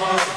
Bye.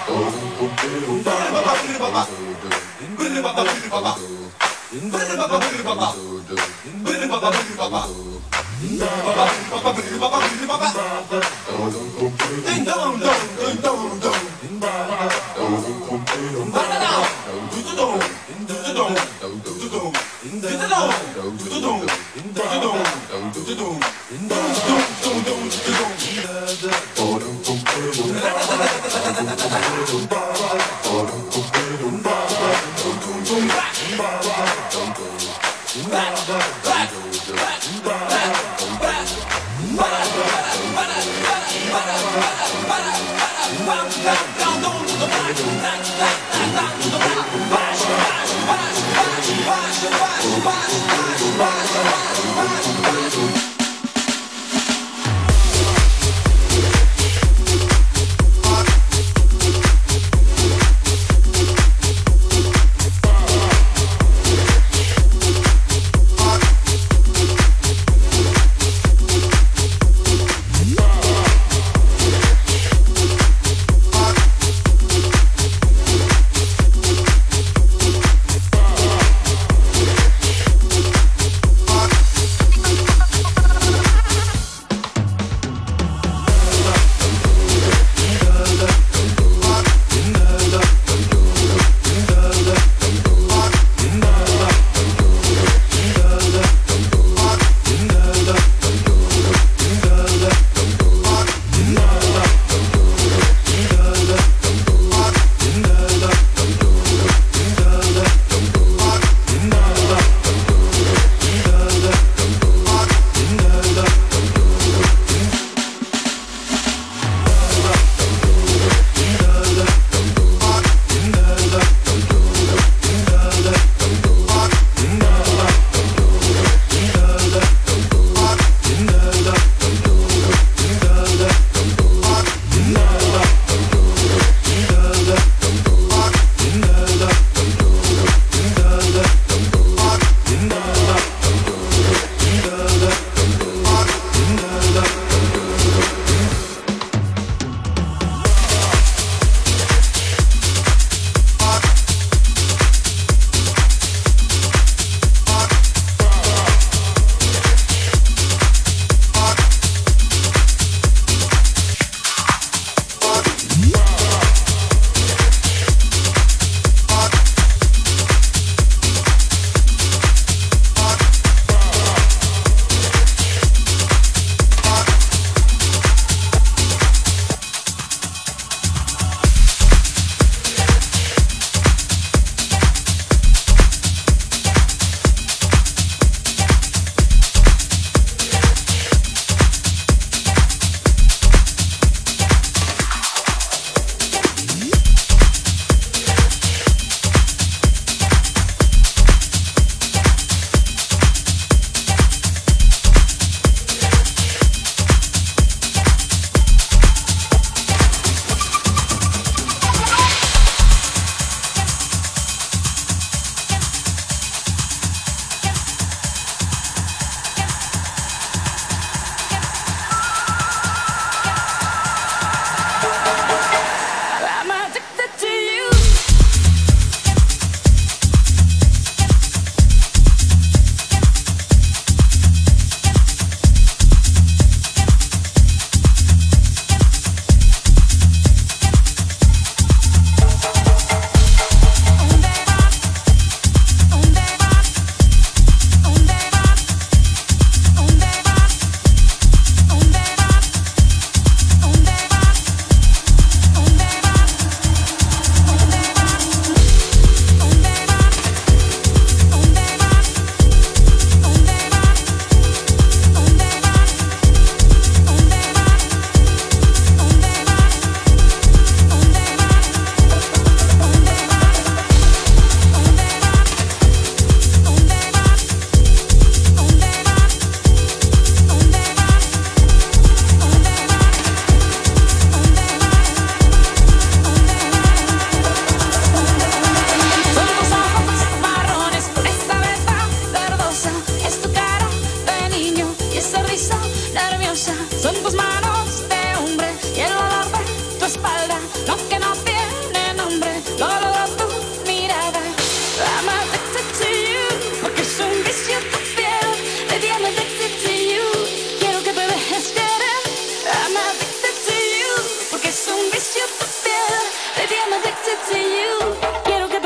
Baby, I'm addicted to you. Quiero que.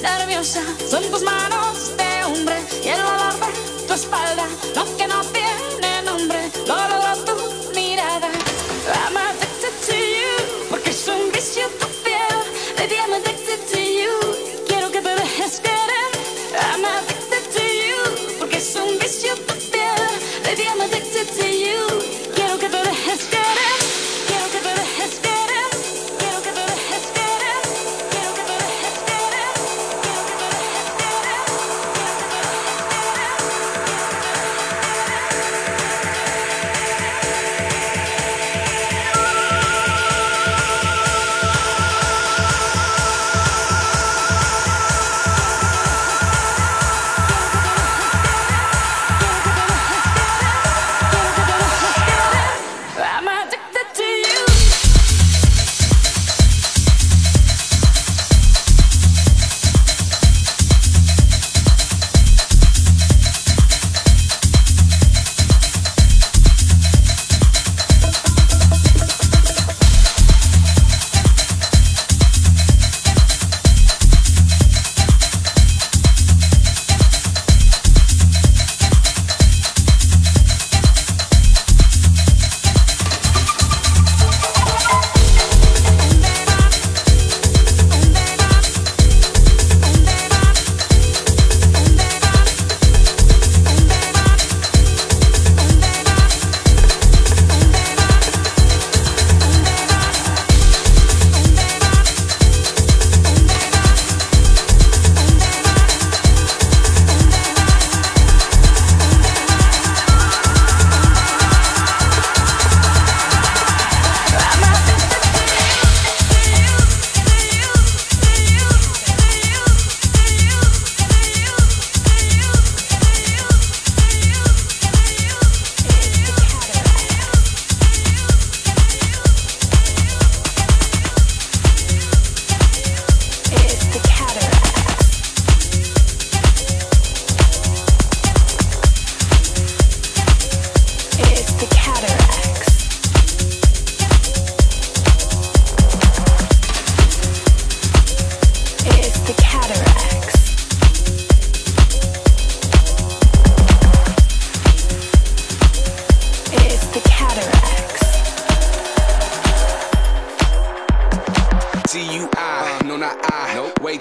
nerviosa. Son tus manos de hombre y el dolor de tu espalda, lo que no tiene nombre, lo logró tu mirada.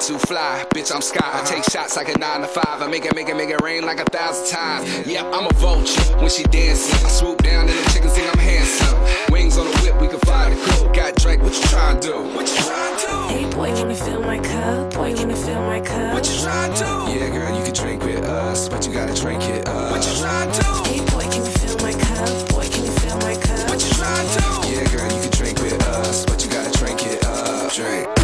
too fly. Bitch, I'm sky. I take shots like a nine to five. I make it, make it, make it rain like a thousand times. Yep, I'm a vulture when she dancing. I swoop down and the chickens think I'm handsome. Wings on the whip, we can fly the coop. Got Drake, what you trying to do? What you trying to do? Hey, boy, can you fill my cup? Boy, can you fill my cup? What you trying to do? Yeah, girl, you can drink with us, but you gotta drink it up. What you trying to do? Hey, boy, can you fill my cup? Boy, can you fill my cup? What you trying to do? Yeah, girl, you can drink with us, but you gotta drink it up. Drink.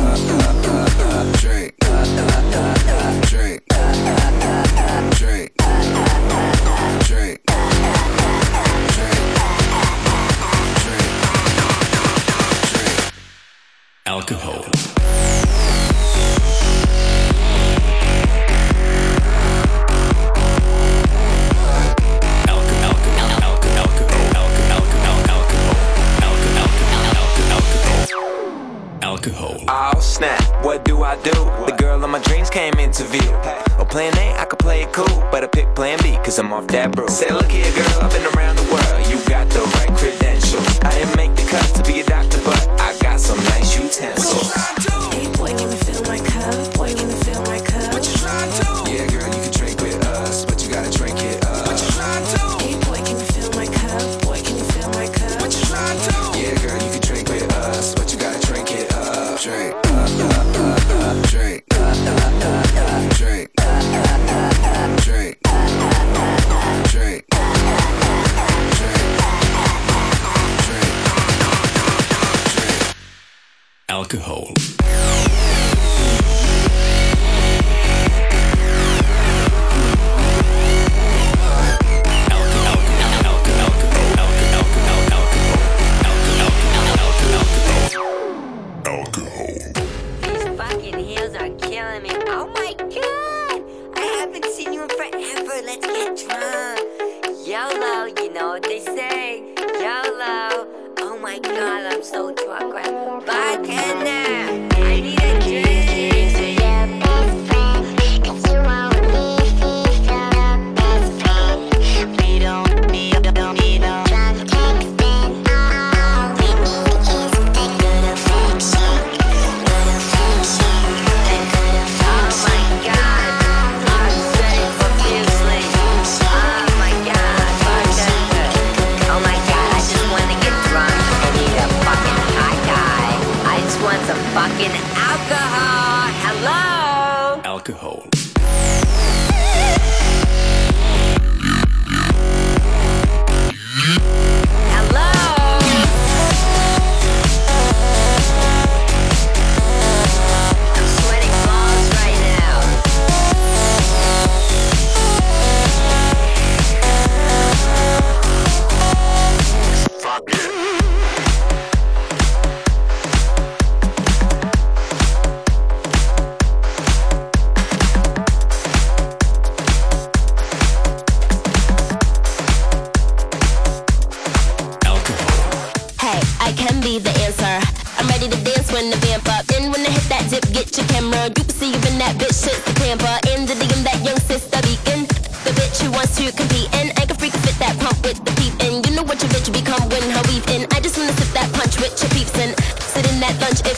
Cause I'm off that bro. Say, look here, girl, I've been around the world. You got the right credentials. I didn't make the cut to be a doctor, but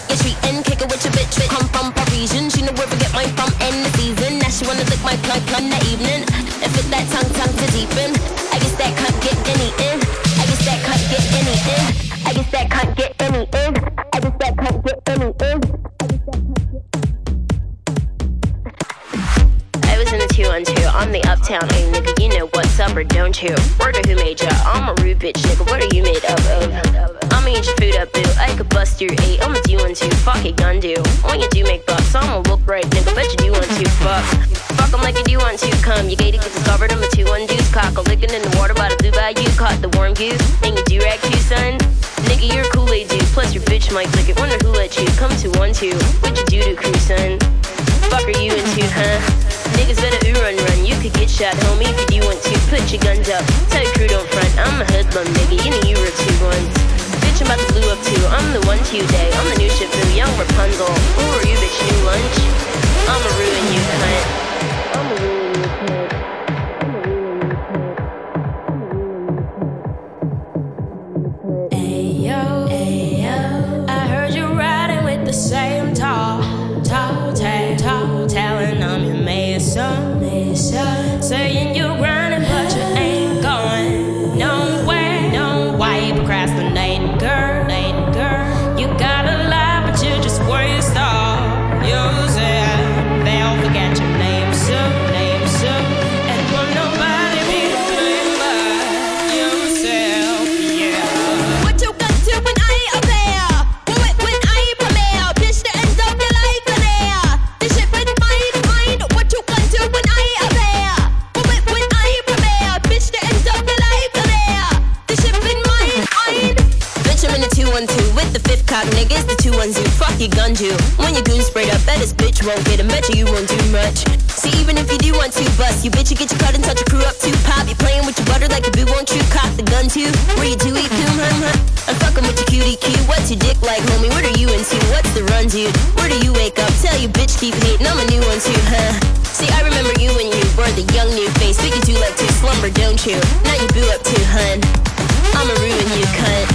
if you're treating. Kick it with your bitch. With come from Parisian. She know where we get mine from in the season. Now she wanna lick my plug plug that evening. And fit that tongue tongue to deepen. I guess that cunt get any in. I guess that cunt get any in. I guess that cunt get any in. I guess that cunt get any in. I was in the two on two. I'm the uptown A nigga. You know what's up or don't you? Word of who made ya? I'm a rude bitch nigga. What are you made up of? I'ma eat your food up, boo. I could bust your eight. I'ma do one two. Fuck it, gun do. When you do make bucks, I'ma look right, nigga. Bet you do want to. Fuck. Fuck 'em like you do want to. Come, you gated, get discovered. I'm a two one deuce. Cock a licking in the water by the blue bayou. Caught the warm goose. And you do rag too, son. Nigga, you're a Kool-Aid dude. Plus your bitch might lick it. Wonder who let you come to one two. What you do to crew, son? Fuck are you into, huh? Niggas better ooh run run. You could get shot, homie, if you do want to. Put your guns up. Tell your crew don't front. I'm a hoodlum, nigga. You know you were two ones. About up too. I'm the one to you day. I'm the new Shifu, young Rapunzel. Who are you, bitch? New lunch? I'ma ruin you, cunt. I'ma ruin you, cunt. The same tall, tall tale, tall talent. I'm your mason, mason. Saying Too. Where you do eat boom, hum, hum. I'm fucking with your cutie Q. What's your dick like, homie? What are you into? What's the run, dude? Where do you wake up? Tell you bitch, keep hating. I'm a new one too, huh? See, I remember you when you were the young new face. But you do like to slumber, don't you? Now you boo up too, hun. I'ma ruin you, cunt.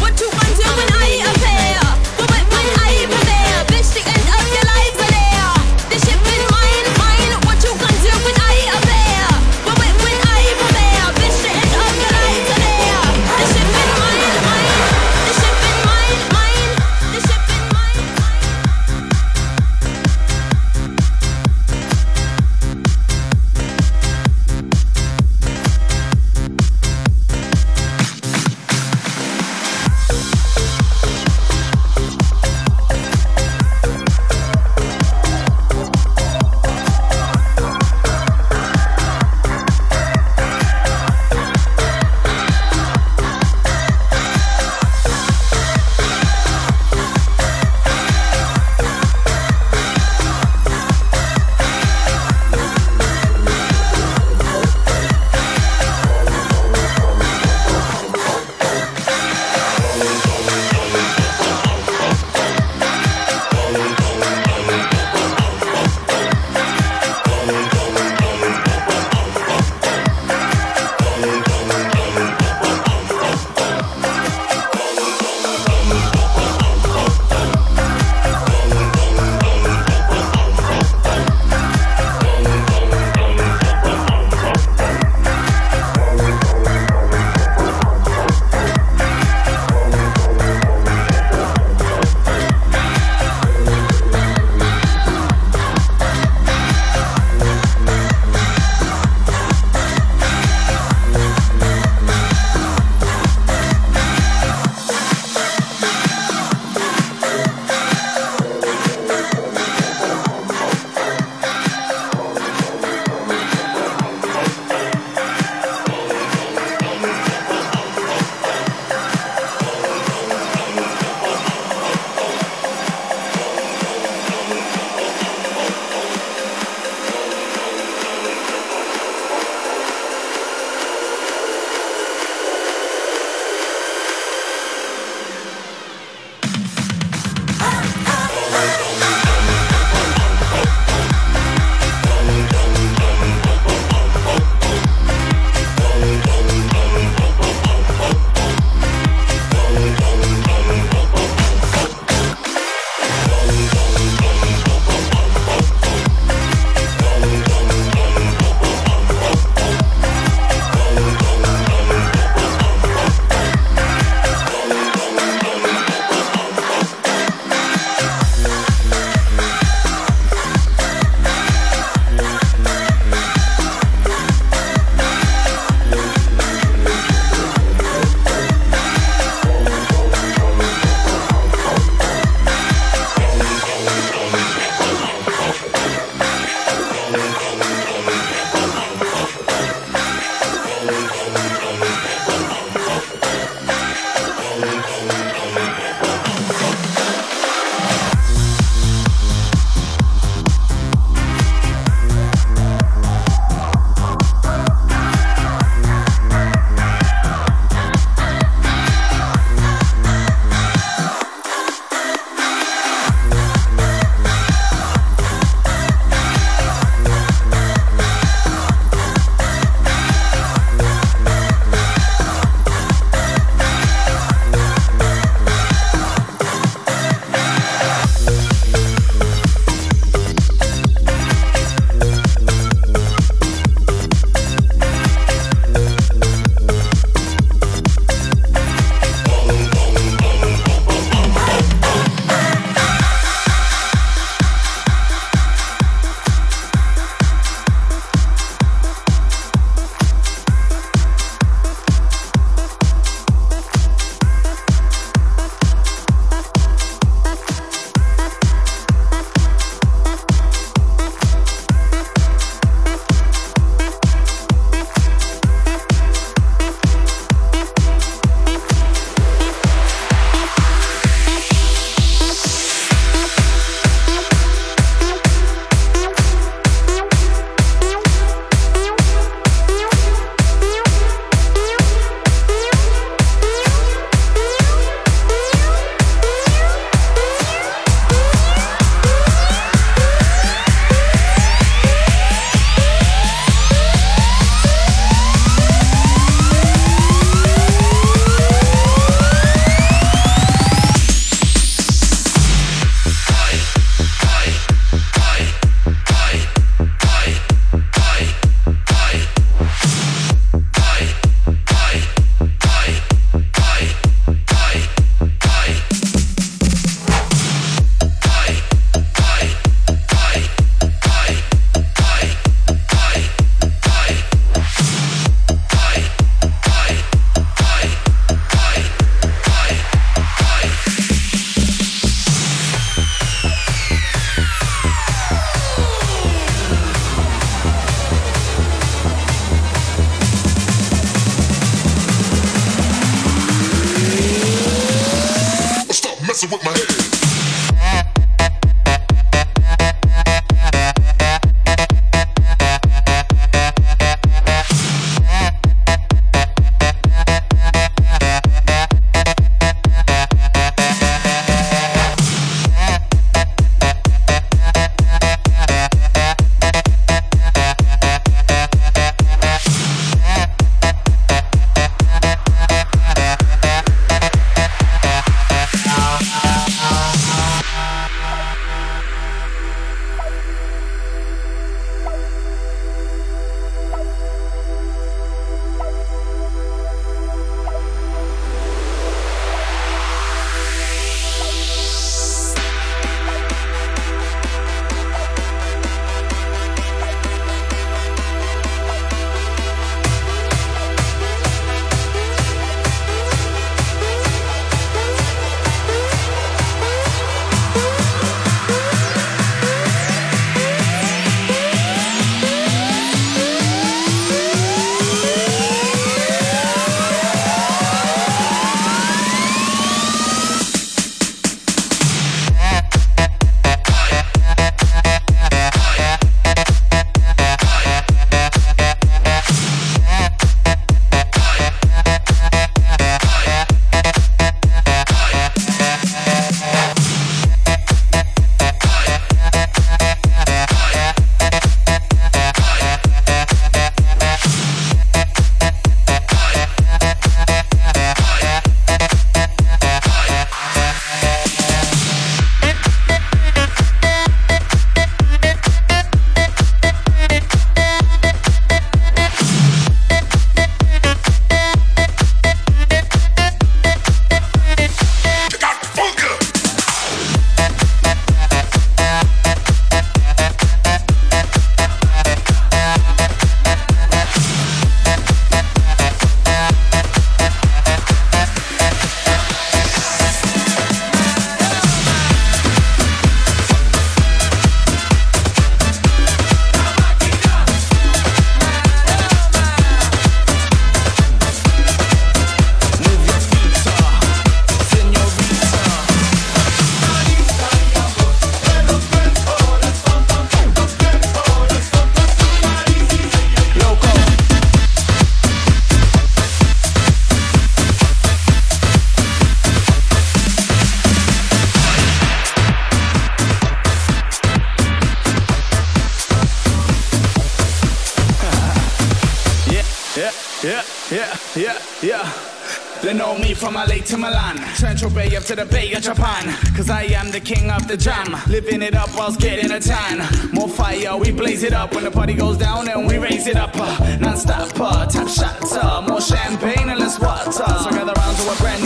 To the Bay of Japan. Cause I am the king of the jam. Living it up whilst getting a tan. More fire, we blaze it up. When the party goes down, and we raise it up. Uh, non stop, tap shots, uh, more champagne and less water. So gather round to a brand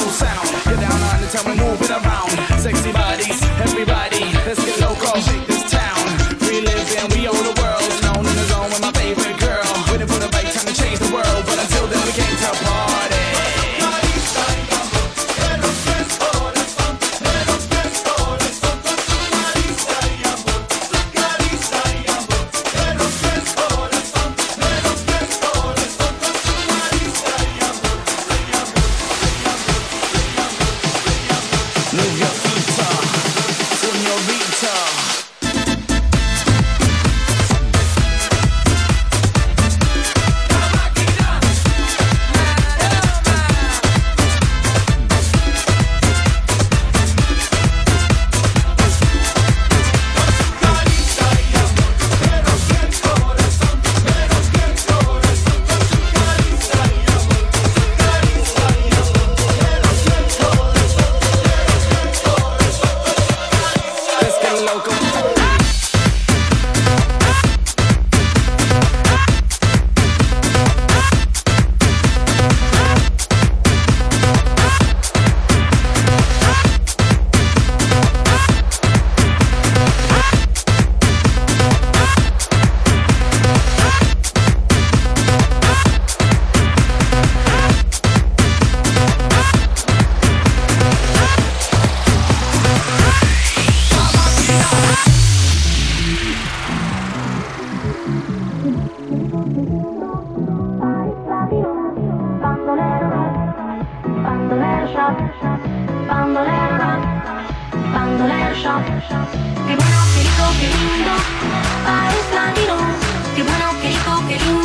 shop, bandolera, bandolera shop. Qué bueno, qué rico, qué lindo, país latino. Qué bueno, qué rico, qué lindo.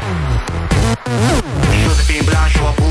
Should have been blind.